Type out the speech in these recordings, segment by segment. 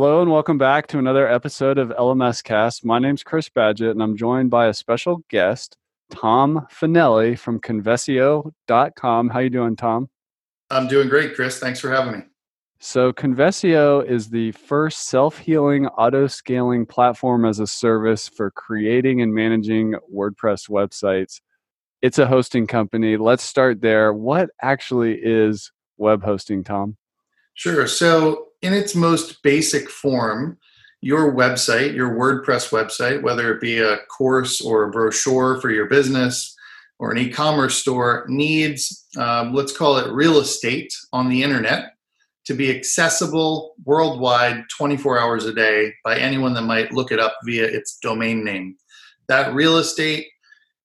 Hello and welcome back to another episode of LMS Cast. My name's Chris Badgett and I'm joined by a special guest, Tom Fanelli from Convesio.com. How you doing, Tom? I'm doing great, Chris. Thanks for having me. So Convesio is the first self-healing auto-scaling platform as a service for creating and managing WordPress websites. It's a hosting company. Let's start there. What actually is web hosting, Tom? Sure. So in its most basic form, your website, your WordPress website, whether it be a course or a brochure for your business or an e commerce store, needs, um, let's call it real estate on the internet to be accessible worldwide 24 hours a day by anyone that might look it up via its domain name. That real estate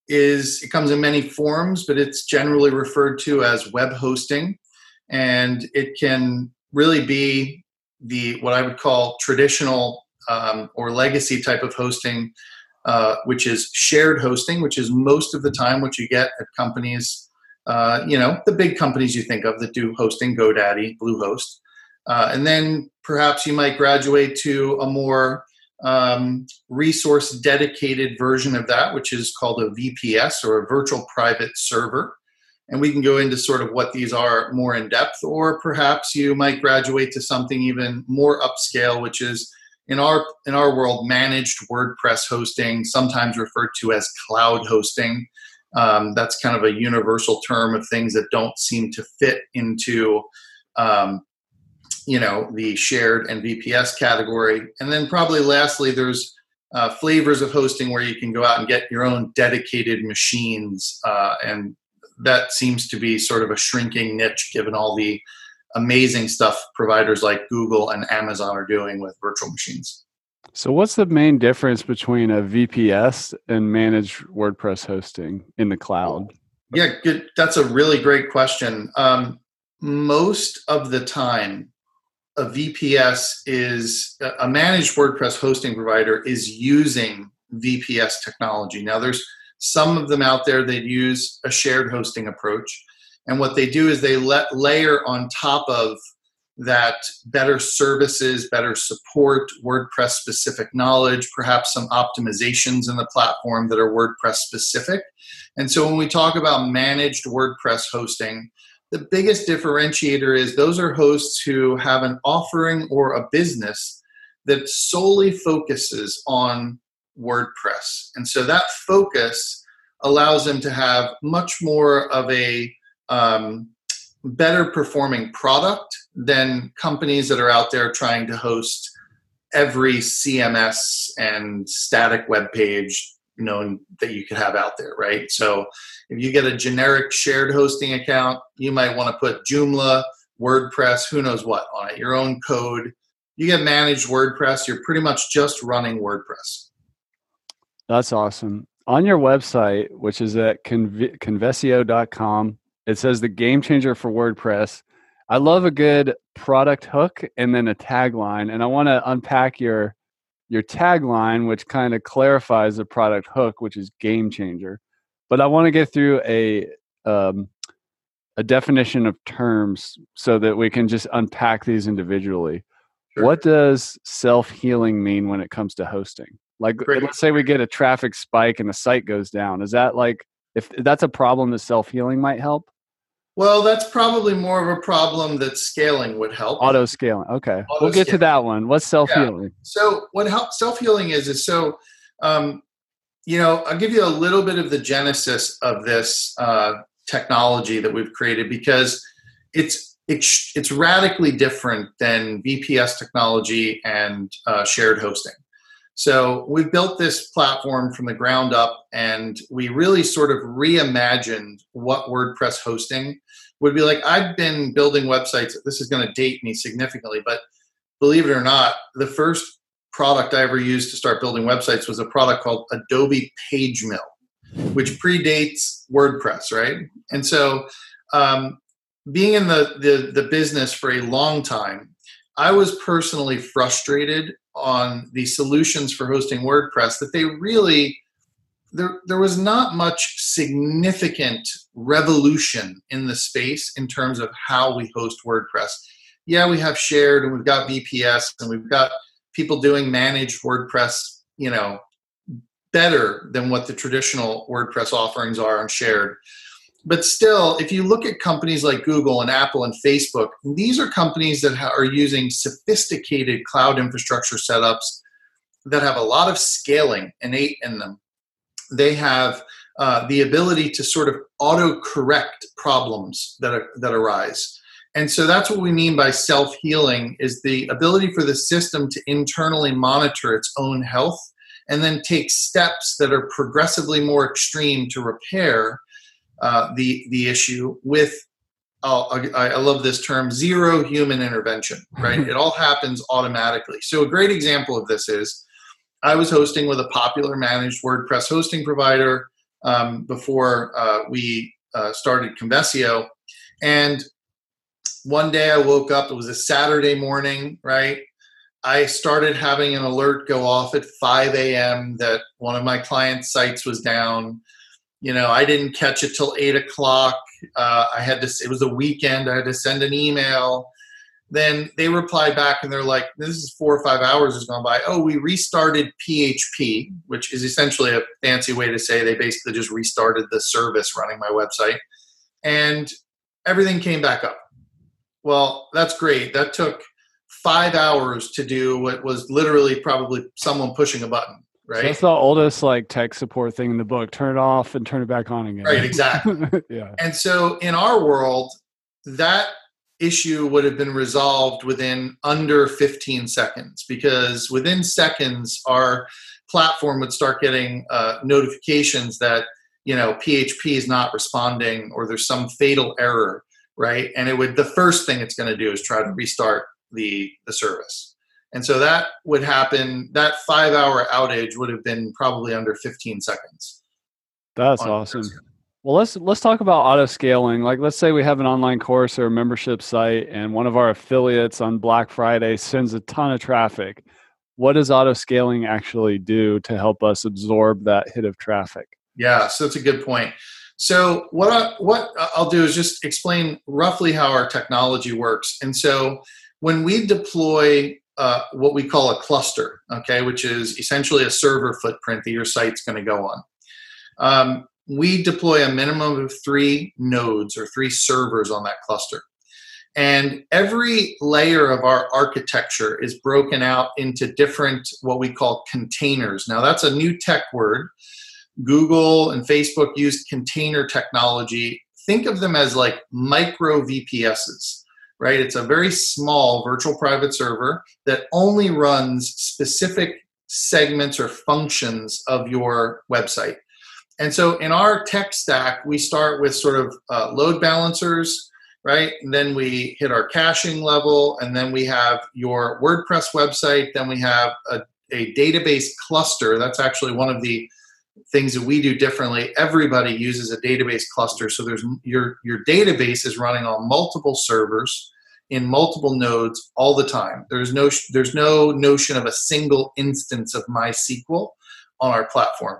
is, it comes in many forms, but it's generally referred to as web hosting. And it can really be the what I would call traditional um, or legacy type of hosting, uh, which is shared hosting, which is most of the time what you get at companies. Uh, you know, the big companies you think of that do hosting, GoDaddy, Bluehost, uh, and then perhaps you might graduate to a more um, resource dedicated version of that, which is called a VPS or a virtual private server and we can go into sort of what these are more in depth or perhaps you might graduate to something even more upscale which is in our in our world managed wordpress hosting sometimes referred to as cloud hosting. Um, that's kind of a universal term of things that don't seem to fit into um, you know the shared and vps category. And then probably lastly there's uh, flavors of hosting where you can go out and get your own dedicated machines uh, and that seems to be sort of a shrinking niche given all the amazing stuff providers like Google and Amazon are doing with virtual machines. So, what's the main difference between a VPS and managed WordPress hosting in the cloud? Yeah, good. That's a really great question. Um, most of the time, a VPS is a managed WordPress hosting provider is using VPS technology. Now, there's some of them out there that use a shared hosting approach. And what they do is they let layer on top of that better services, better support, WordPress specific knowledge, perhaps some optimizations in the platform that are WordPress specific. And so when we talk about managed WordPress hosting, the biggest differentiator is those are hosts who have an offering or a business that solely focuses on WordPress. And so that focus allows them to have much more of a um, better performing product than companies that are out there trying to host every CMS and static web page known that you could have out there, right? So if you get a generic shared hosting account, you might want to put Joomla, WordPress, who knows what on it, your own code. You get managed WordPress, you're pretty much just running WordPress. That's awesome. On your website, which is at conv- convesio.com, it says the game changer for WordPress. I love a good product hook and then a tagline. And I want to unpack your your tagline, which kind of clarifies the product hook, which is game changer. But I want to get through a um, a definition of terms so that we can just unpack these individually. Sure. What does self healing mean when it comes to hosting? Like, Great. let's say we get a traffic spike and the site goes down. Is that like, if that's a problem that self healing might help? Well, that's probably more of a problem that scaling would help. Auto scaling. Okay. Auto we'll get to that one. What's self healing? Yeah. So, what help self healing is, is so, um, you know, I'll give you a little bit of the genesis of this uh, technology that we've created because it's it's, it's radically different than VPS technology and uh, shared hosting. So we've built this platform from the ground up and we really sort of reimagined what WordPress hosting would be like. I've been building websites, this is going to date me significantly, but believe it or not, the first product I ever used to start building websites was a product called Adobe PageMill, which predates WordPress, right? And so, um, being in the, the the business for a long time, I was personally frustrated on the solutions for hosting WordPress that they really there there was not much significant revolution in the space in terms of how we host WordPress. Yeah, we have shared and we've got VPS and we've got people doing managed WordPress, you know, better than what the traditional WordPress offerings are on shared. But still, if you look at companies like Google and Apple and Facebook, these are companies that are using sophisticated cloud infrastructure setups that have a lot of scaling innate in them. They have uh, the ability to sort of auto correct problems that, are, that arise. And so that's what we mean by self healing is the ability for the system to internally monitor its own health and then take steps that are progressively more extreme to repair uh, the the issue with oh, I, I love this term zero human intervention right it all happens automatically so a great example of this is i was hosting with a popular managed wordpress hosting provider um, before uh, we uh, started convesio and one day I woke up, it was a Saturday morning, right? I started having an alert go off at 5 a.m. that one of my client sites was down. You know, I didn't catch it till 8 o'clock. Uh, I had to, it was a weekend, I had to send an email. Then they replied back and they're like, this is four or five hours has gone by. Oh, we restarted PHP, which is essentially a fancy way to say they basically just restarted the service running my website. And everything came back up well, that's great. That took five hours to do what was literally probably someone pushing a button. Right. So that's the oldest like tech support thing in the book. Turn it off and turn it back on again. Right. Exactly. yeah. And so in our world, that issue would have been resolved within under 15 seconds because within seconds our platform would start getting uh, notifications that you know php is not responding or there's some fatal error right? And it would the first thing it's going to do is try to restart the the service. And so that would happen. That five hour outage would have been probably under 15 seconds. That's awesome. Well, let's let's talk about auto scaling. Like, let's say we have an online course or a membership site, and one of our affiliates on Black Friday sends a ton of traffic. What does auto scaling actually do to help us absorb that hit of traffic? Yeah, so that's a good point. So what I, what I'll do is just explain roughly how our technology works. And so when we deploy uh, what we call a cluster, okay, which is essentially a server footprint that your site's going to go on. Um, we deploy a minimum of three nodes or three servers on that cluster. And every layer of our architecture is broken out into different, what we call containers. Now, that's a new tech word. Google and Facebook used container technology. Think of them as like micro VPSs, right? It's a very small virtual private server that only runs specific segments or functions of your website. And so in our tech stack, we start with sort of uh, load balancers, right? And then we hit our caching level, and then we have your WordPress website. Then we have a, a database cluster. That's actually one of the things that we do differently everybody uses a database cluster so there's your your database is running on multiple servers in multiple nodes all the time there's no there's no notion of a single instance of mysql on our platform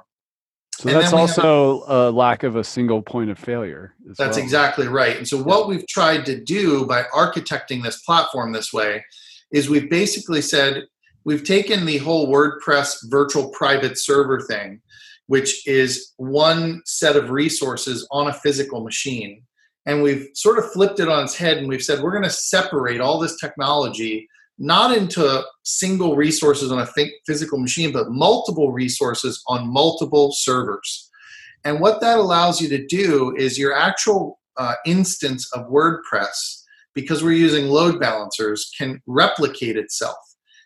so and that's also have, a lack of a single point of failure that's well. exactly right and so what we've tried to do by architecting this platform this way is we've basically said we've taken the whole wordpress virtual private server thing which is one set of resources on a physical machine. And we've sort of flipped it on its head and we've said we're going to separate all this technology not into single resources on a physical machine, but multiple resources on multiple servers. And what that allows you to do is your actual uh, instance of WordPress, because we're using load balancers, can replicate itself.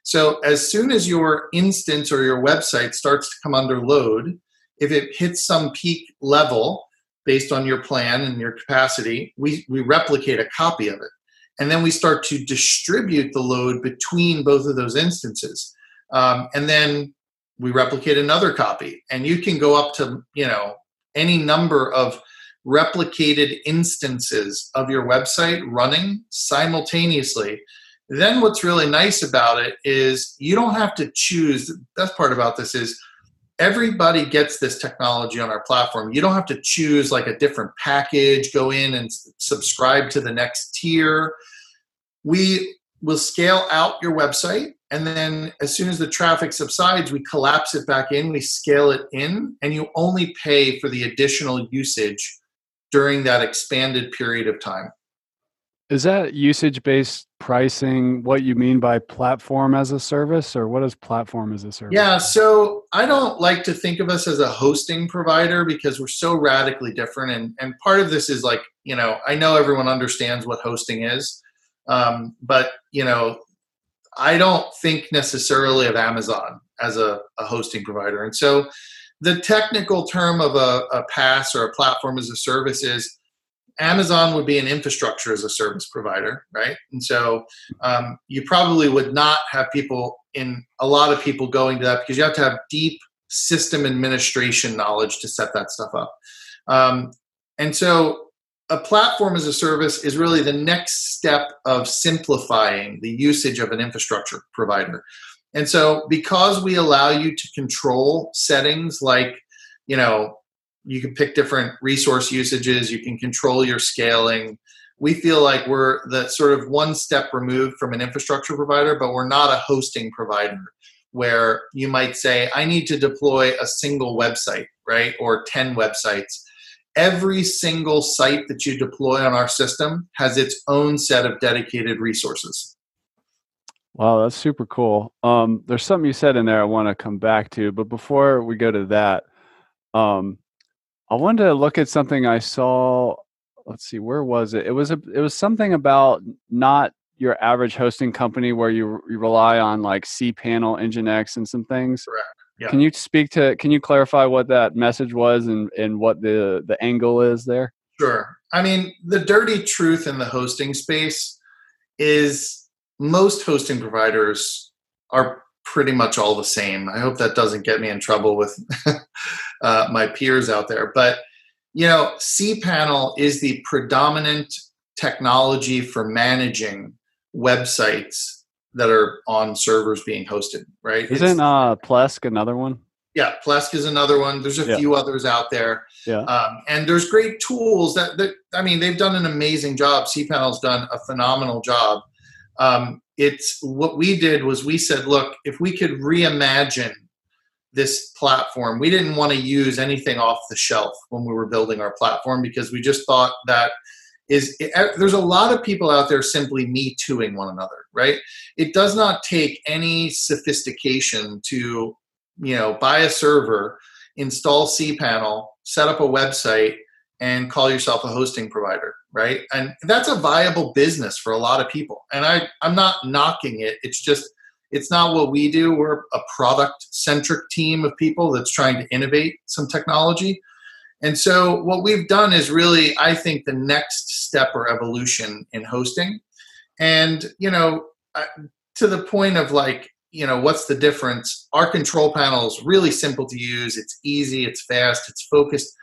So as soon as your instance or your website starts to come under load, if it hits some peak level based on your plan and your capacity, we, we replicate a copy of it. And then we start to distribute the load between both of those instances. Um, and then we replicate another copy. And you can go up to, you know, any number of replicated instances of your website running simultaneously. Then what's really nice about it is you don't have to choose. The best part about this is everybody gets this technology on our platform. You don't have to choose like a different package, go in and subscribe to the next tier. We will scale out your website and then as soon as the traffic subsides we collapse it back in we scale it in and you only pay for the additional usage during that expanded period of time is that usage based pricing what you mean by platform as a service or what is platform as a service yeah so i don't like to think of us as a hosting provider because we're so radically different and and part of this is like you know i know everyone understands what hosting is um, but you know I don't think necessarily of Amazon as a, a hosting provider. And so the technical term of a, a PaaS or a platform as a service is Amazon would be an infrastructure as a service provider, right? And so um, you probably would not have people in a lot of people going to that because you have to have deep system administration knowledge to set that stuff up. Um, and so a platform as a service is really the next step of simplifying the usage of an infrastructure provider. And so because we allow you to control settings like, you know, you can pick different resource usages, you can control your scaling. We feel like we're the sort of one step removed from an infrastructure provider, but we're not a hosting provider where you might say, I need to deploy a single website, right? Or 10 websites every single site that you deploy on our system has its own set of dedicated resources. Wow, that's super cool. Um, there's something you said in there I want to come back to, but before we go to that, um, I wanted to look at something I saw. Let's see, where was it? It was a, it was something about not your average hosting company where you, you rely on like cPanel, Nginx, and some things. Correct. Yeah. Can you speak to? Can you clarify what that message was and and what the the angle is there? Sure. I mean, the dirty truth in the hosting space is most hosting providers are pretty much all the same. I hope that doesn't get me in trouble with uh, my peers out there. But you know, cPanel is the predominant technology for managing websites that are on servers being hosted, right? Isn't uh, Plesk another one? Yeah, Plesk is another one. There's a yeah. few others out there. Yeah. Um, and there's great tools that, that, I mean, they've done an amazing job. cPanel's done a phenomenal job. Um, it's what we did was we said, look, if we could reimagine this platform, we didn't want to use anything off the shelf when we were building our platform because we just thought that is er, there's a lot of people out there simply me tooing one another, right? It does not take any sophistication to, you know, buy a server, install cPanel, set up a website, and call yourself a hosting provider, right? And that's a viable business for a lot of people. And I, I'm not knocking it. It's just it's not what we do. We're a product centric team of people that's trying to innovate some technology. And so what we've done is really, I think, the next step or evolution in hosting. And, you know, to the point of like, you know, what's the difference? Our control panel is really simple to use. It's easy, it's fast, it's focused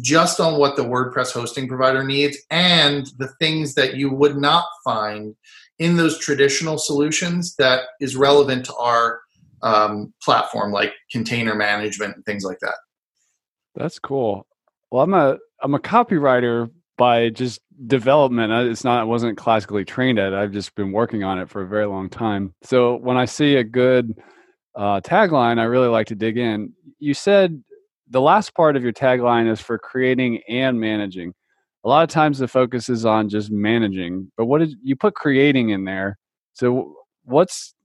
just on what the WordPress hosting provider needs and the things that you would not find in those traditional solutions that is relevant to our um, platform, like container management and things like that. That's cool. Well, I'm a I'm a copywriter by just development. It's not I wasn't classically trained at it. I've just been working on it for a very long time. So when I see a good uh, tagline, I really like to dig in. You said the last part of your tagline is for creating and managing. A lot of times the focus is on just managing, but what did you put creating in there? So what's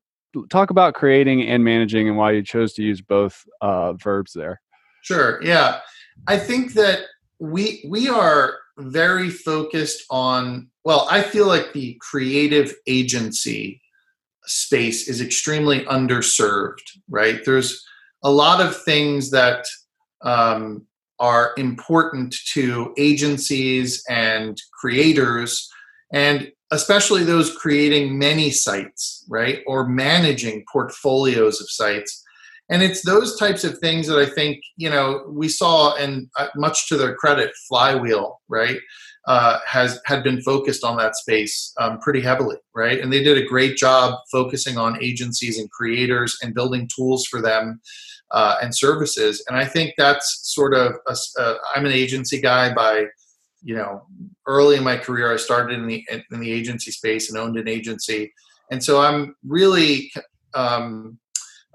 talk about creating and managing and why you chose to use both uh, verbs there. Sure. Yeah. I think that we we are very focused on well, I feel like the creative agency space is extremely underserved, right? There's a lot of things that um, are important to agencies and creators and especially those creating many sites, right, or managing portfolios of sites. And it's those types of things that I think you know we saw, and uh, much to their credit, Flywheel, right, uh, has had been focused on that space um, pretty heavily, right? And they did a great job focusing on agencies and creators and building tools for them uh, and services. And I think that's sort of a, uh, I'm an agency guy. By you know early in my career i started in the in the agency space and owned an agency. And so i'm really um,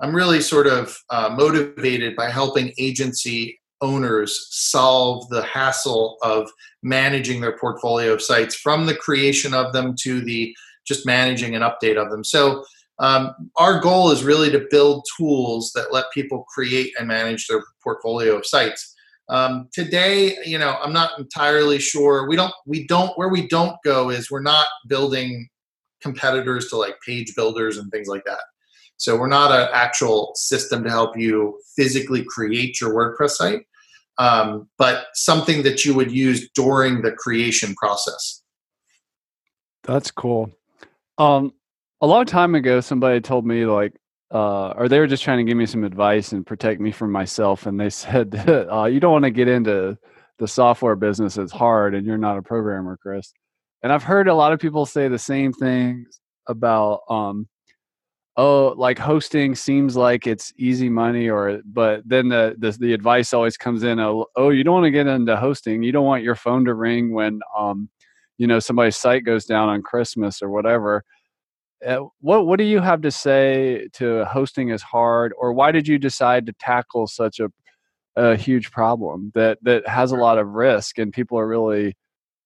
i'm really sort of uh, motivated by helping agency owners solve the hassle of managing their portfolio of sites from the creation of them to the just managing an update of them. So um, our goal is really to build tools that let people create and manage their portfolio of sites um, today, you know, I'm not entirely sure. We don't, we don't, where we don't go is we're not building competitors to like page builders and things like that. So we're not an actual system to help you physically create your WordPress site, um, but something that you would use during the creation process. That's cool. Um, a long time ago, somebody told me like uh, or they were just trying to give me some advice and protect me from myself. And they said, uh, you don't want to get into the software business. It's hard and you're not a programmer, Chris. And I've heard a lot of people say the same things about, um, oh, like hosting seems like it's easy money or, but then the, the, the advice always comes in, oh, oh, you don't want to get into hosting. You don't want your phone to ring when, um, you know, somebody's site goes down on Christmas or whatever uh, what what do you have to say to hosting is hard, or why did you decide to tackle such a a huge problem that that has a lot of risk and people are really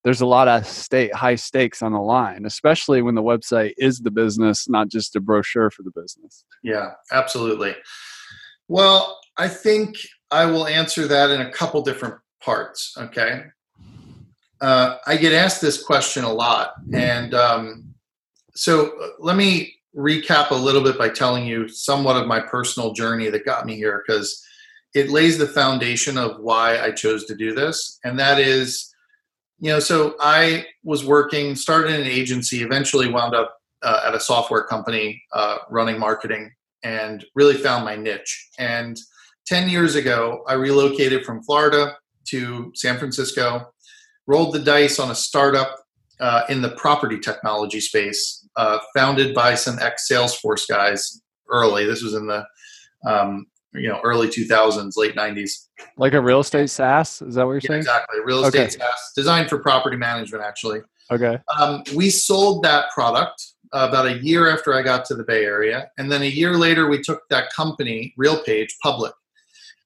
there's a lot of state high stakes on the line, especially when the website is the business, not just a brochure for the business. Yeah, absolutely. Well, I think I will answer that in a couple different parts. Okay. Uh, I get asked this question a lot, and um, so uh, let me recap a little bit by telling you somewhat of my personal journey that got me here because it lays the foundation of why I chose to do this. And that is, you know, so I was working, started an agency, eventually wound up uh, at a software company uh, running marketing and really found my niche. And 10 years ago, I relocated from Florida to San Francisco, rolled the dice on a startup uh, in the property technology space uh, founded by some ex Salesforce guys early. This was in the um, you know early 2000s, late 90s. Like a real estate SaaS? Is that what you're yeah, saying? Exactly, real estate okay. SaaS designed for property management. Actually, okay. Um, we sold that product uh, about a year after I got to the Bay Area, and then a year later we took that company, RealPage, public,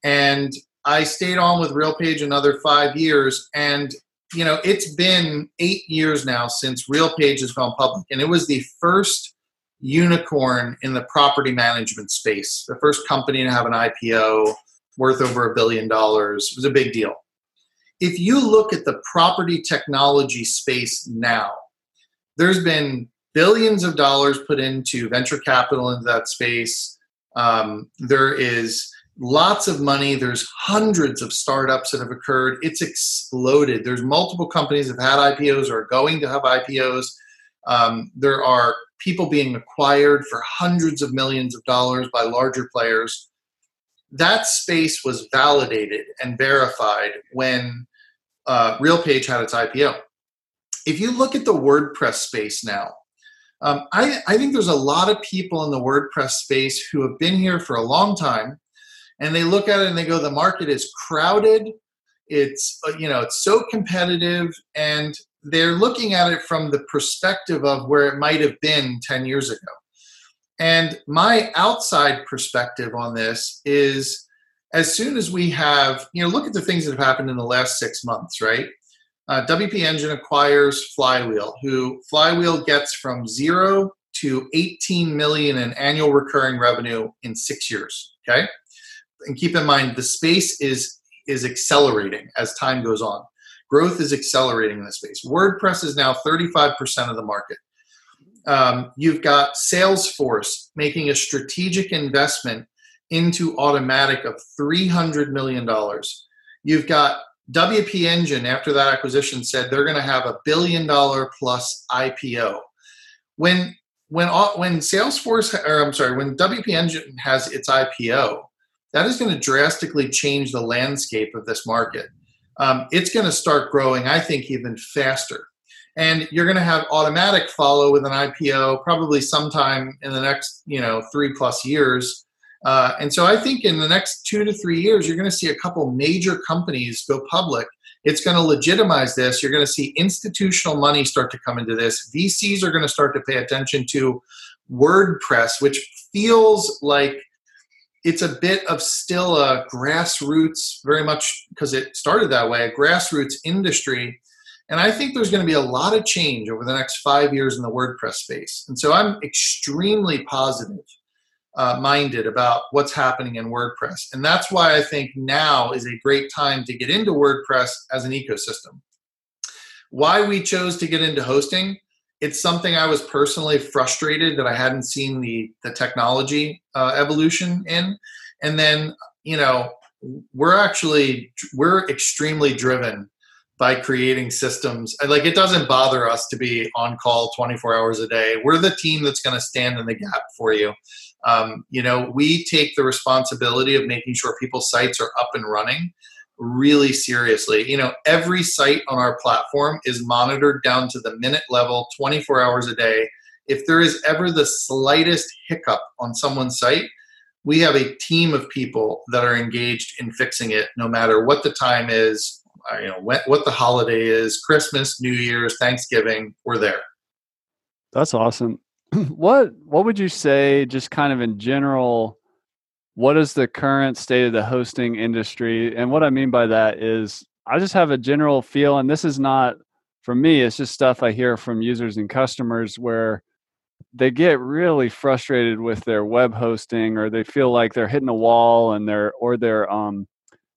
and I stayed on with RealPage another five years, and you know, it's been eight years now since RealPage has gone public, and it was the first unicorn in the property management space, the first company to have an IPO worth over a billion dollars. It was a big deal. If you look at the property technology space now, there's been billions of dollars put into venture capital into that space. Um, there is lots of money. There's hundreds of startups that have occurred. It's exploded. There's multiple companies that have had IPOs or are going to have IPOs. Um, there are people being acquired for hundreds of millions of dollars by larger players. That space was validated and verified when uh, RealPage had its IPO. If you look at the WordPress space now, um, I, I think there's a lot of people in the WordPress space who have been here for a long time and they look at it and they go the market is crowded. It's uh, you know it's so competitive and they're looking at it from the perspective of where it might have been 10 years ago. And my outside perspective on this is as soon as we have you know look at the things that have happened in the last six months right? Uh, wp engine acquires flywheel who flywheel gets from zero to 18 million in annual recurring revenue in six years okay and keep in mind the space is is accelerating as time goes on. Growth is accelerating in the space. WordPress is now 35% of the market. Um, you've got Salesforce making a strategic investment into Automattic of $300 million. You've got WP Engine, after that acquisition, said they're going to have a billion dollar plus IPO. When when when Salesforce, or I'm sorry, when WP Engine has its IPO, that is going to drastically change the landscape of this market. Um, it's going to start growing, I think, even faster. And you're going to have Automattic follow with an IPO probably sometime in the next, you know, three plus years. Uh, and so I think in the next two to three years, you're going to see a couple major companies go public. It's going to legitimize this. You're going to see institutional money start to come into this. VCs are going to start to pay attention to WordPress, which feels like it's a bit of still a grassroots, very much because it started that way, a grassroots industry. And I think there's going to be a lot of change over the next five years in the WordPress space. And so I'm extremely positive uh, minded about what's happening in WordPress. And that's why I think now is a great time to get into WordPress as an ecosystem. Why we chose to get into hosting, it's something I was personally frustrated that I hadn't seen the, the technology uh, evolution in. And then, you know, we're actually, we're extremely driven by creating systems. Like it doesn't bother us to be on call 24 hours a day. We're the team that's going to stand in the gap for you. Um, you know, we take the responsibility of making sure people's sites are up and running really seriously. You know, every site on our platform is monitored down to the minute level 24 hours a day. If there is ever the slightest hiccup on someone's site, we have a team of people that are engaged in fixing it no matter what the time is, uh, you know, what, what the holiday is, Christmas, New Year's, Thanksgiving, we're there. That's awesome. what what would you say just kind of in general what is the current state of the hosting industry? And what i mean by that is i just have a general feel and this is not for me it's just stuff i hear from users and customers where they get really frustrated with their web hosting or they feel like they're hitting a wall and they're or they're um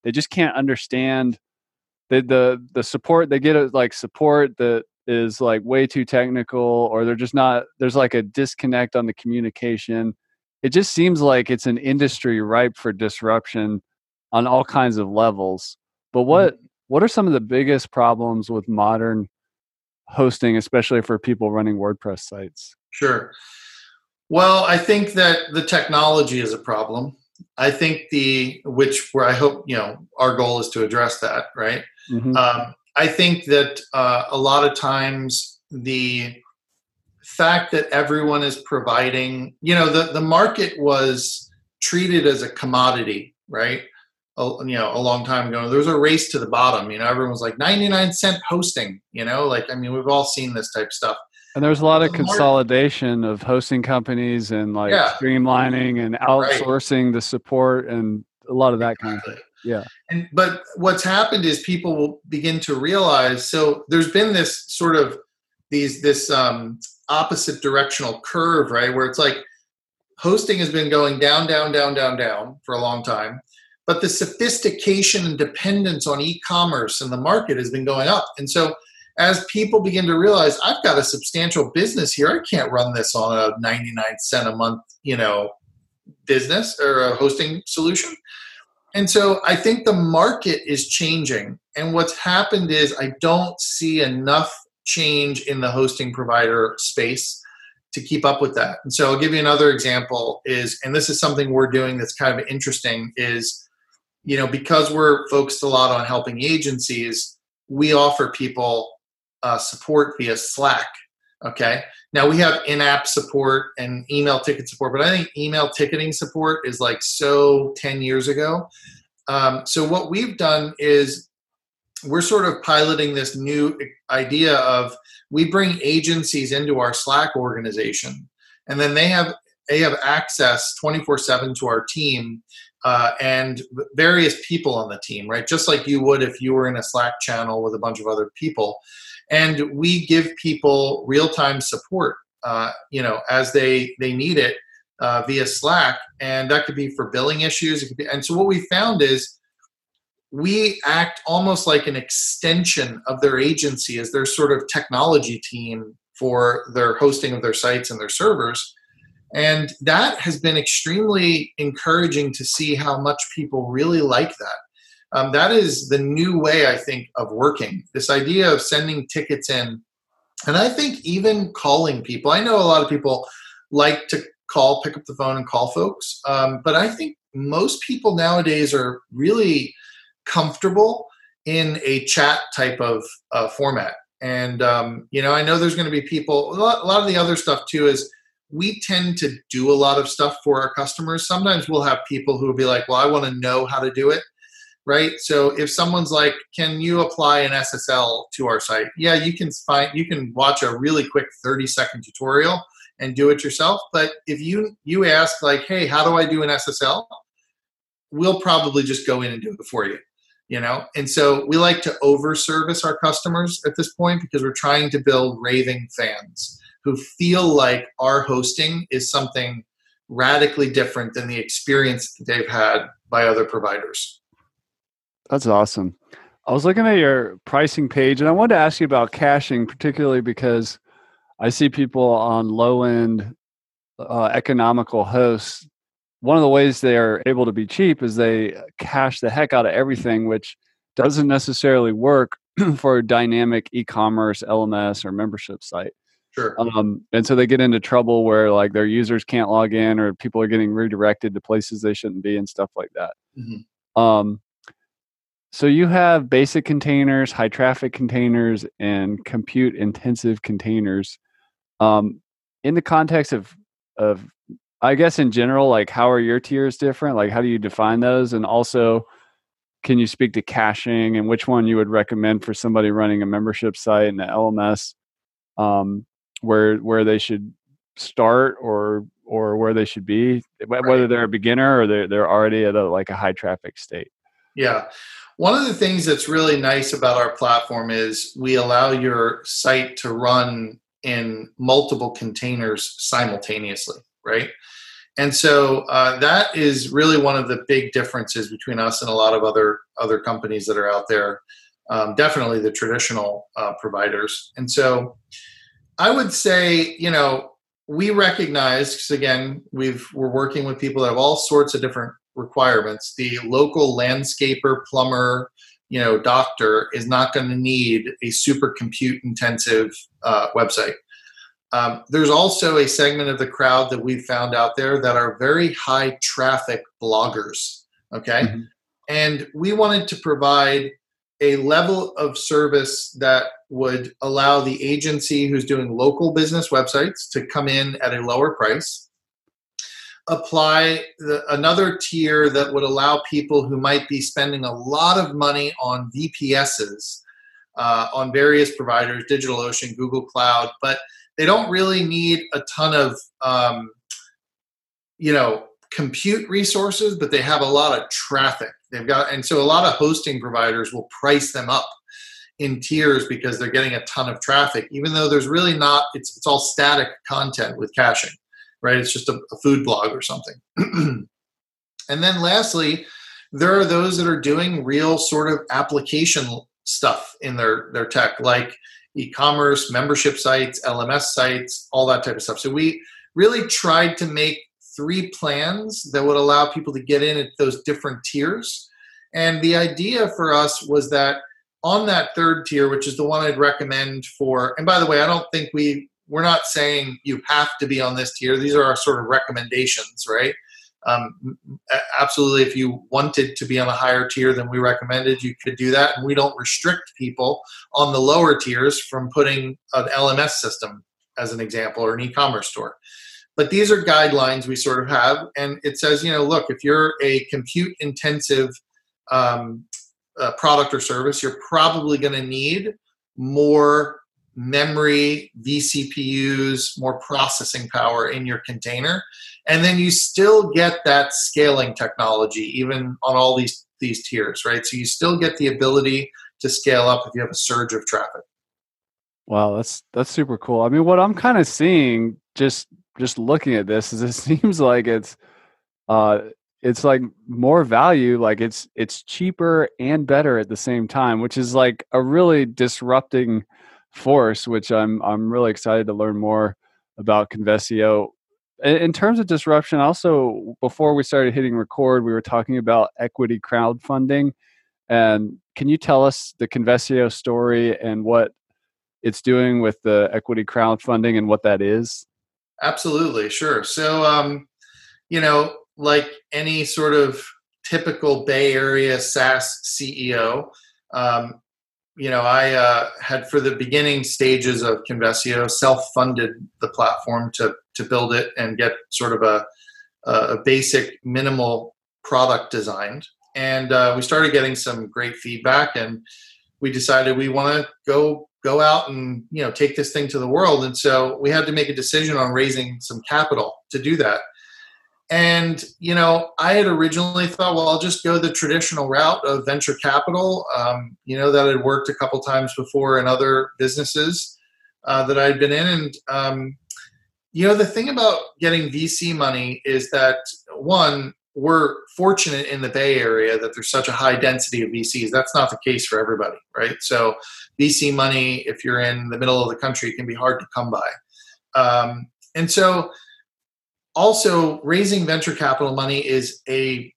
they just can't understand the the the support they get like support that is like way too technical or they're just not there's like a disconnect on the communication it just seems like it's an industry ripe for disruption on all kinds of levels but what mm-hmm. what are some of the biggest problems with modern hosting especially for people running wordpress sites sure well i think that the technology is a problem i think the which where i hope you know our goal is to address that right mm-hmm. um, I think that uh, a lot of times the fact that everyone is providing, you know, the, the market was treated as a commodity, right? A, you know, a long time ago. There was a race to the bottom. You know, everyone was like 99 cent hosting, you know, like, I mean, we've all seen this type of stuff. And there's a lot of consolidation of hosting companies and like yeah. streamlining and outsourcing right. the support and a lot of that kind of thing. Yeah. And but what's happened is people will begin to realize. So there's been this sort of these this um, opposite directional curve, right? Where it's like hosting has been going down, down, down, down, down for a long time, but the sophistication and dependence on e-commerce and the market has been going up. And so as people begin to realize I've got a substantial business here, I can't run this on a 99 cent a month, you know, business or a hosting solution. And so I think the market is changing. And what's happened is I don't see enough change in the hosting provider space to keep up with that. And so I'll give you another example is and this is something we're doing that's kind of interesting is you know because we're focused a lot on helping agencies, we offer people uh, support via Slack. Okay. Now we have in-app support and email ticket support, but I think email ticketing support is like so 10 years ago. Um, so what we've done is we're sort of piloting this new idea of we bring agencies into our Slack organization, and then they have they have access 24/7 to our team uh, and various people on the team, right? Just like you would if you were in a Slack channel with a bunch of other people and we give people real-time support uh, you know as they they need it uh, via slack and that could be for billing issues it could be, and so what we found is we act almost like an extension of their agency as their sort of technology team for their hosting of their sites and their servers and that has been extremely encouraging to see how much people really like that Um, that is the new way, I think, of working. This idea of sending tickets in, and I think even calling people. I know a lot of people like to call, pick up the phone, and call folks, um, but I think most people nowadays are really comfortable in a chat type of uh, format. And um, you know, I know there's going to be people. A lot, a lot of the other stuff too is we tend to do a lot of stuff for our customers. Sometimes we'll have people who will be like, "Well, I want to know how to do it." Right. So if someone's like, "Can you apply an SSL to our site?" Yeah, you can find. You can watch a really quick 30 second tutorial and do it yourself. But if you you ask like, "Hey, how do I do an SSL?" We'll probably just go in and do it for you you know? And so we like to over service our customers at this point because we're trying to build raving fans who feel like our hosting is something radically different than the experience that they've had by other providers. That's awesome. I was looking at your pricing page and i wanted to ask you about caching particularly because i see people on low end uh, economical hosts one of the ways they are able to be cheap is they cache the heck out of everything, which doesn't necessarily work for a dynamic e-commerce, LMS, or membership site. Sure. Um, and so they get into trouble where like their users can't log in, or people are getting redirected to places they shouldn't be, and stuff like that. Mm-hmm. Um, so you have basic containers, high traffic containers, and compute intensive containers. Um, in the context of of I guess in general, like how are your tiers different? Like how do you define those? And also, can you speak to caching and which one you would recommend for somebody running a membership site and the LMS, um, where where they should start or or where they should be, right. whether they're a beginner or they're they're already at a like a high traffic state. Yeah. One of the things that's really nice about our platform is we allow your site to run in multiple containers simultaneously right? And so uh, that is really one of the big differences between us and a lot of other other companies that are out there. Um, definitely the traditional uh, providers. And so I would say, you know, we recognize because again, we've we're working with people that have all sorts of different requirements. The local landscaper, plumber, you know, doctor is not going to need a super compute intensive uh, website. Um, there's also a segment of the crowd that we've found out there that are very high traffic bloggers. Okay. Mm-hmm. And we wanted to provide a level of service that would allow the agency who's doing local business websites to come in at a lower price. Apply the, another tier that would allow people who might be spending a lot of money on VPSs uh, on various providers, DigitalOcean, Google Cloud, but they don't really need a ton of um, you know compute resources but they have a lot of traffic. They've got and so a lot of hosting providers will price them up in tiers because they're getting a ton of traffic even though there's really not it's, it's all static content with caching right? It's just a, a food blog or something. And then lastly there are those that are doing real sort of application stuff in their their tech like e-commerce, membership sites, LMS sites, all that type of stuff. So we really tried to make three plans that would allow people to get in at those different tiers. And the idea for us was that on that third tier, which is the one I'd recommend for, and by the way, I don't think we we're not saying you have to be on this tier. These are our sort of recommendations, right? Um, absolutely, if you wanted to be on a higher tier than we recommended, you could do that. And we don't restrict people on the lower tiers from putting an LMS system, as an example, or an e commerce store. But these are guidelines we sort of have. And it says, you know, look, if you're a compute intensive um, uh, product or service, you're probably going to need more memory, vCPUs, more processing power in your container. And then you still get that scaling technology, even on all these, these tiers, right? So you still get the ability to scale up if you have a surge of traffic. Wow, that's that's super cool. I mean, what I'm kind of seeing just just looking at this is it seems like it's uh it's like more value like it's it's cheaper and better at the same time which is like a really disrupting force, which I'm I'm really excited to learn more about Convesio. In terms of disruption, also before we started hitting record, we were talking about equity crowdfunding. And can you tell us the Convesio story and what it's doing with the equity crowdfunding and what that is? Absolutely, sure. So, um, you know, like any sort of typical Bay Area SaaS CEO, um, you know, I uh, had for the beginning stages of Convesio self-funded the platform to to build it and get sort of a a basic minimal product designed, and uh, we started getting some great feedback, and we decided we want to go go out and you know take this thing to the world, and so we had to make a decision on raising some capital to do that. And, you know, I had originally thought, well, I'll just go the traditional route of venture capital. Um, you know, that had worked a couple times before in other businesses uh, that I'd been in. And, um, you know, the thing about getting VC money is that, one, we're fortunate in the Bay Area that there's such a high density of VCs. That's not the case for everybody, right? So, VC money, if you're in the middle of the country, can be hard to come by. Um, and so, also raising venture capital money is a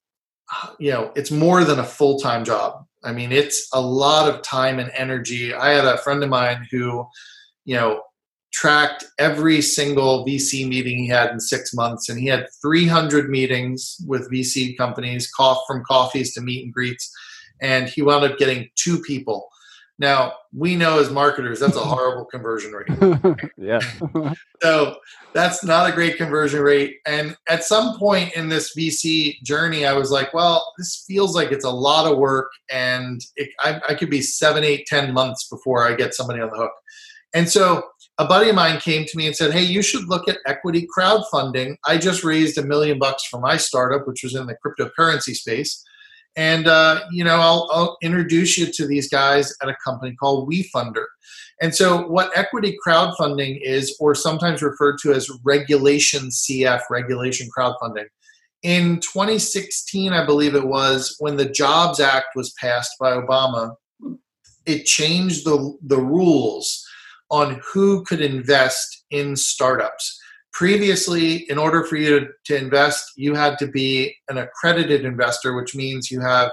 you know it's more than a full-time job i mean it's a lot of time and energy i had a friend of mine who you know tracked every single vc meeting he had in six months and he had 300 meetings with vc companies cough from coffees to meet and greets and he wound up getting two people now we know as marketers that's a horrible conversion rate. yeah. so that's not a great conversion rate. And at some point in this VC journey, I was like, well, this feels like it's a lot of work, and it, I, I could be seven, eight, ten months before I get somebody on the hook. And so a buddy of mine came to me and said, Hey, you should look at equity crowdfunding. I just raised a million bucks for my startup, which was in the cryptocurrency space. And uh, you know, I'll, I'll, introduce you to these guys at a company called WeFunder. And so, what equity crowdfunding is, or sometimes referred to as regulation CF, regulation crowdfunding. In 2016, I believe it was, when the Jobs Act was passed by Obama, it changed the, the rules on who could invest in startups. Previously in order for you to, invest you had to be an accredited investor which means you have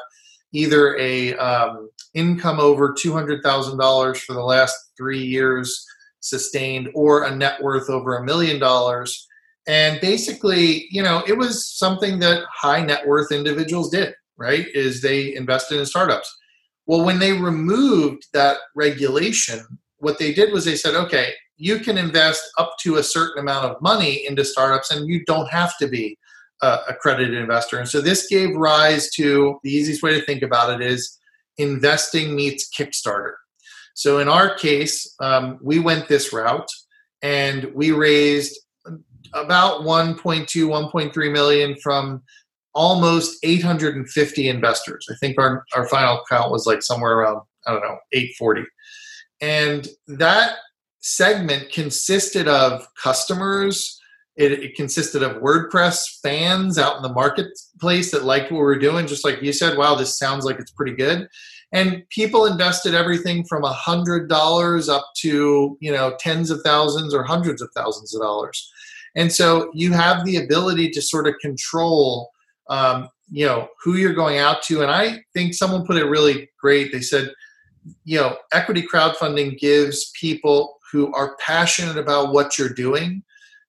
either a um, income over $200000 for the last three years sustained or a net worth over a million dollars. And basically you know it was something that high net worth individuals did right is they invested in startups. Well when they removed that regulation what they did was they said okay you can invest up to a certain amount of money into startups and you don't have to be a accredited investor. And so this gave rise to the easiest way to think about it is investing meets Kickstarter. So in our case, um, we went this route and we raised about 1.2, 1.3 million from almost 850 investors. I think our, our final count was like somewhere around, I don't know, 840. And that segment consisted of customers. It, it, consisted of WordPress fans out in the marketplace that liked what we are doing, just like you said. Wow, this sounds like it's pretty good. And people invested everything from a hundred dollars up to you know tens of thousands or hundreds of thousands of dollars. And so you have the ability to sort of control, um, you know, who you're going out to. And I think someone put it really great. They said, you know, equity crowdfunding gives people who are passionate about what you're doing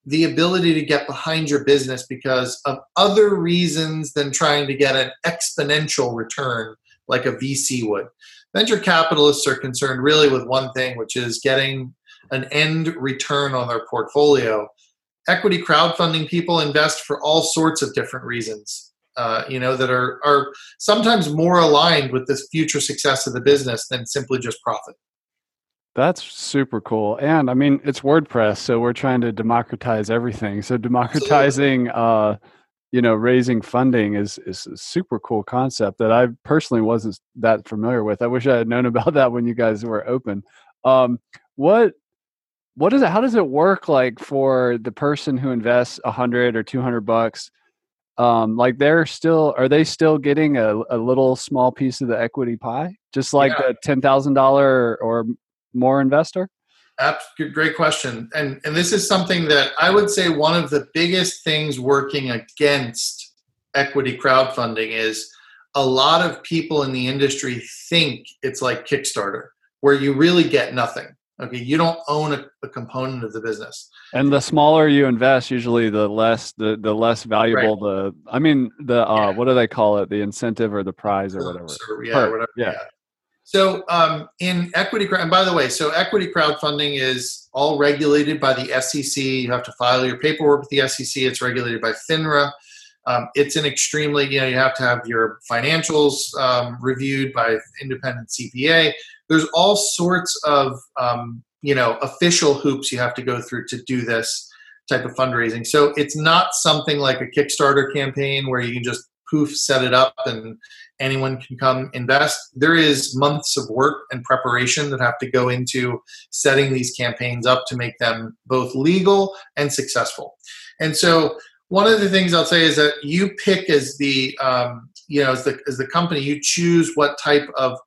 the ability to get behind your business because of other reasons than trying to get an exponential return like a VC would. Venture capitalists are concerned really with one thing, which is getting an end return on their portfolio. Equity crowdfunding people invest for all sorts of different reasons, uh, you know, that are, are sometimes more aligned with the future success of the business than simply just profit. That's super cool. And I mean, it's WordPress, so we're trying to democratize everything. So democratizing uh you know, raising funding is is a super cool concept that I personally wasn't that familiar with. I wish I had known about that when you guys were open. Um what what is it how does it work like for the person who invests a hundred or two hundred bucks? Um, like they're still are they still getting a, a little small piece of the equity pie just like yeah. thousand dollar or more investor? Absolutely, great question. And and this is something that I would say one of the biggest things working against equity crowdfunding is a lot of people in the industry think it's like Kickstarter, where you really get nothing. Okay, you don't own a, a component of the business. And the smaller you invest, usually the less the the less valuable right. the. I mean the uh, yeah. what do they call it? The incentive or the prize or whatever. Or, yeah, whatever. Yeah. yeah. So um, in equity, and by the way, so equity crowdfunding is all regulated by the SEC. You have to file your paperwork with the SEC. It's regulated by FINRA. Um, it's an extremely, you know, you have to have your financials um, reviewed by independent CPA. There's all sorts of, um, you know, official hoops you have to go through to do this type of fundraising. So it's not something like a Kickstarter campaign where you can just poof set it up and anyone can come invest. There is months of work and preparation that have to go into setting these campaigns up to make them both legal and successful. And so one of the things I'll say is that you pick as the um, you know as the as the company you choose what type of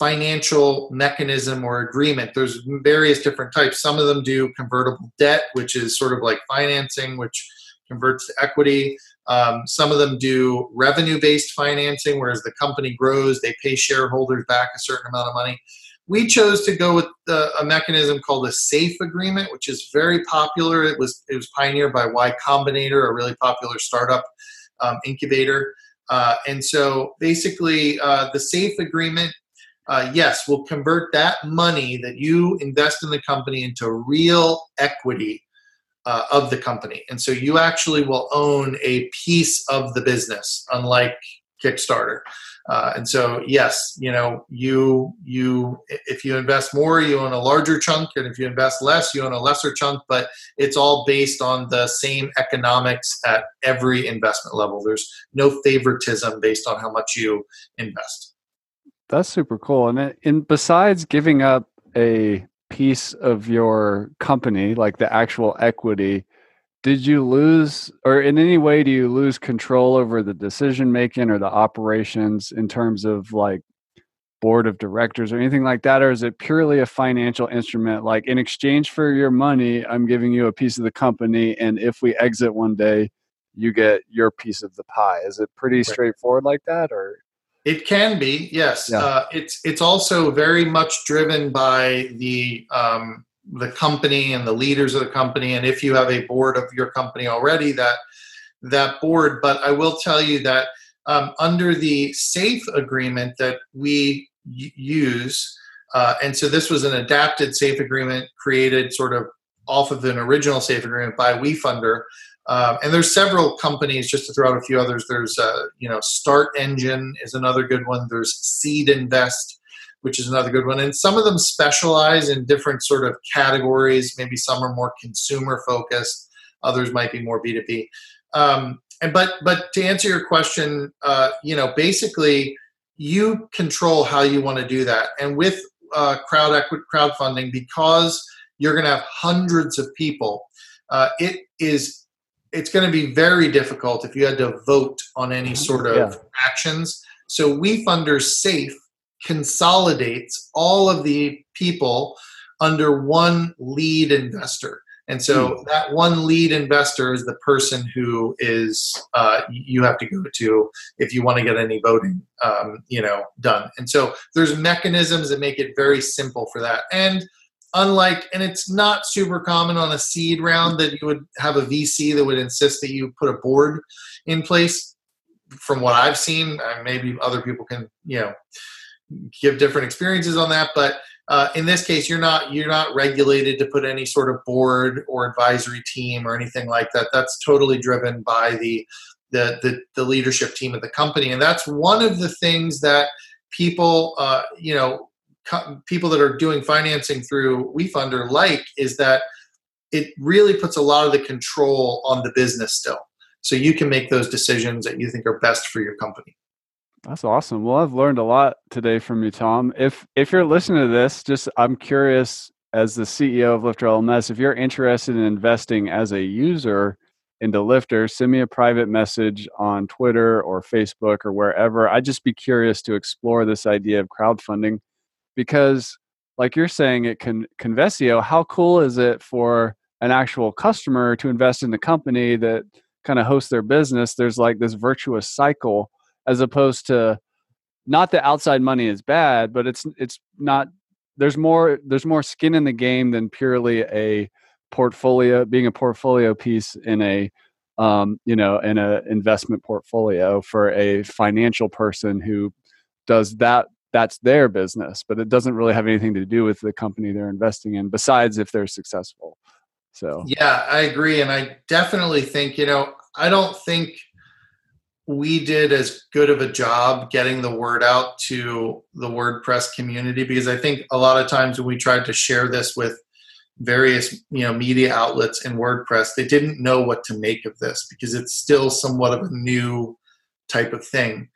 financial mechanism or agreement. There's various different types. Some of them do convertible debt, which is sort of like financing, which converts to equity. Um, some of them do revenue based financing, whereas the company grows, they pay shareholders back a certain amount of money. We chose to go with the, a mechanism called a SAFE agreement, which is very popular. It was it was pioneered by Y Combinator, a really popular startup um, incubator. Uh, and so basically, uh, the SAFE agreement, uh, yes, will convert that money that you invest in the company into real equity uh, of the company. And so you actually will own a piece of the business, unlike Kickstarter. Uh, and so, yes, you know, you you if you invest more, you own a larger chunk, and if you invest less, you own a lesser chunk. But it's all based on the same economics at every investment level. There's no favoritism based on how much you invest. That's super cool. And it, and besides giving up a piece of your company, like the actual equity, did you lose or in any way do you lose control over the decision making or the operations in terms of like board of directors or anything like that or is it purely a financial instrument? Like in exchange for your money i'm giving you a piece of the company and if we exit one day you get your piece of the pie. Is it pretty straightforward like that or it can be yes yeah. uh, it's it's also very much driven by the um, the company and the leaders of the company and if you have a board of your company already that that board but i will tell you that um, under the safe agreement that we y- use uh, and so this was an adapted safe agreement created sort of off of an original safe agreement by WeFunder. Um, and there's several companies, just to throw out a few others. There's, uh, you know, Start Engine is another good one. There's Seed Invest which is another good one. And some of them specialize in different sort of categories. Maybe some are more consumer focused, others might be more B2B. Um, and but but to answer your question, uh, you know, basically you control how you want to do that. And with uh, crowd equity crowdfunding, because you're going to have hundreds of people, uh, it is it's going to be very difficult if you had to vote on any sort of yeah. actions. So WeFunder's safe consolidates all of the people under one lead investor. And so mm. that one lead investor is the person who is uh, you have to go to if you want to get any voting, um, you know, done. And so there's mechanisms that make it very simple for that. And unlike, and it's not super common on a seed round that you would have a VC that would insist that you put a board in place. From what I've seen, maybe other people can, you know, give different experiences on that but uh, in this case you're not you're not regulated to put any sort of board or advisory team or anything like that that's totally driven by the the the, the leadership team of the company and that's one of the things that people uh, you know people that are doing financing through WeFunder like is that it really puts a lot of the control on the business still so you can make those decisions that you think are best for your company that's awesome. Well, I've learned a lot today from you, Tom. If if you're listening to this, just I'm curious as the CEO of Lifter LMS, if you're interested in investing as a user into Lifter, send me a private message on Twitter or Facebook or wherever. I'd just be curious to explore this idea of crowdfunding because like you're saying at Con- Convesio, how cool is it for an actual customer to invest in the company that kind of hosts their business? There's like this virtuous cycle as opposed to not that outside money is bad, but it's it's not there's more there's more skin in the game than purely a portfolio being a portfolio piece in a um, you know in an investment portfolio for a financial person who does that that's their business but it doesn't really have anything to do with the company they're investing in besides if they're successful so yeah i agree and i definitely think you know i don't think we did as good of a job getting the word out to the WordPress community because I think a lot of times when we tried to share this with various you know media outlets in WordPress, they didn't know what to make of this because it's still somewhat of a new type of thing.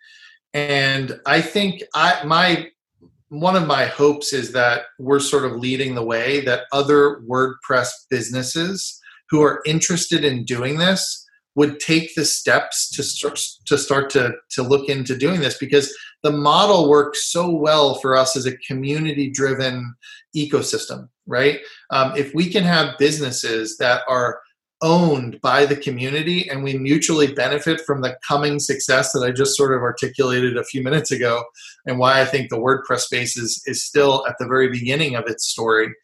And I think I my one of my hopes is that we're sort of leading the way that other WordPress businesses who are interested in doing this would take the steps to start to start to, to look into doing this because the model works so well for us as a community driven ecosystem right? Um, if we can have businesses that are owned by the community and we mutually benefit from the coming success that i just sort of articulated a few minutes ago and why i think the wordpress space is, is still at the very beginning of its story.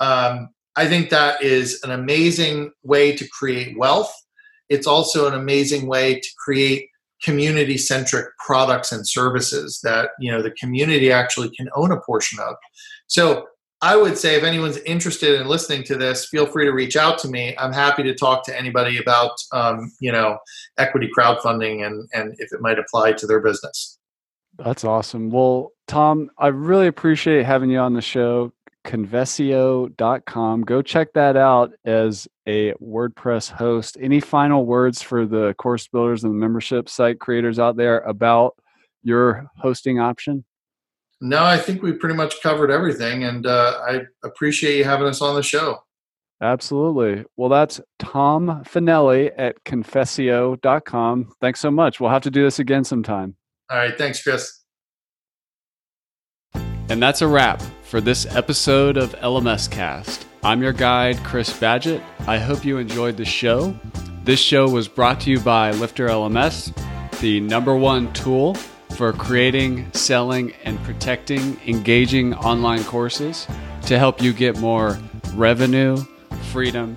Um, i think that is an amazing way to create wealth. It's also an amazing way to create community centric products and services that you know the community actually can own a portion of. So i would say if anyone's interested in listening to this feel free to reach out to me i'm happy to talk to anybody about um, you know equity crowdfunding and and if it might apply to their business that's awesome well tom i really appreciate having you on the show convesio.com. Go check that out as a WordPress host. Any final words for the course builders and membership site creators out there about your hosting option? No, I think we pretty much covered everything, and uh, I appreciate you having us on the show. Absolutely. Well, that's Tom Fanelli at convesio.com. Thanks so much. We'll have to do this again sometime. All right. Thanks, Chris. And that's a wrap for this episode of LMS Cast. I'm your guide, Chris Badgett. I hope you enjoyed the show. This show was brought to you by Lifter LMS, the number one tool for creating, selling, and protecting engaging online courses to help you get more revenue, freedom,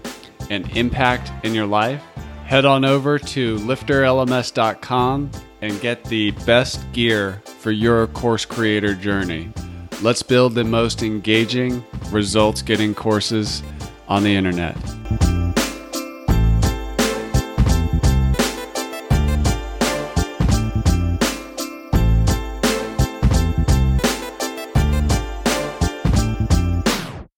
and impact in your life. Head on over to lifterlms.com and get the best gear for your course creator journey. Let's build the most engaging, results getting courses on the internet.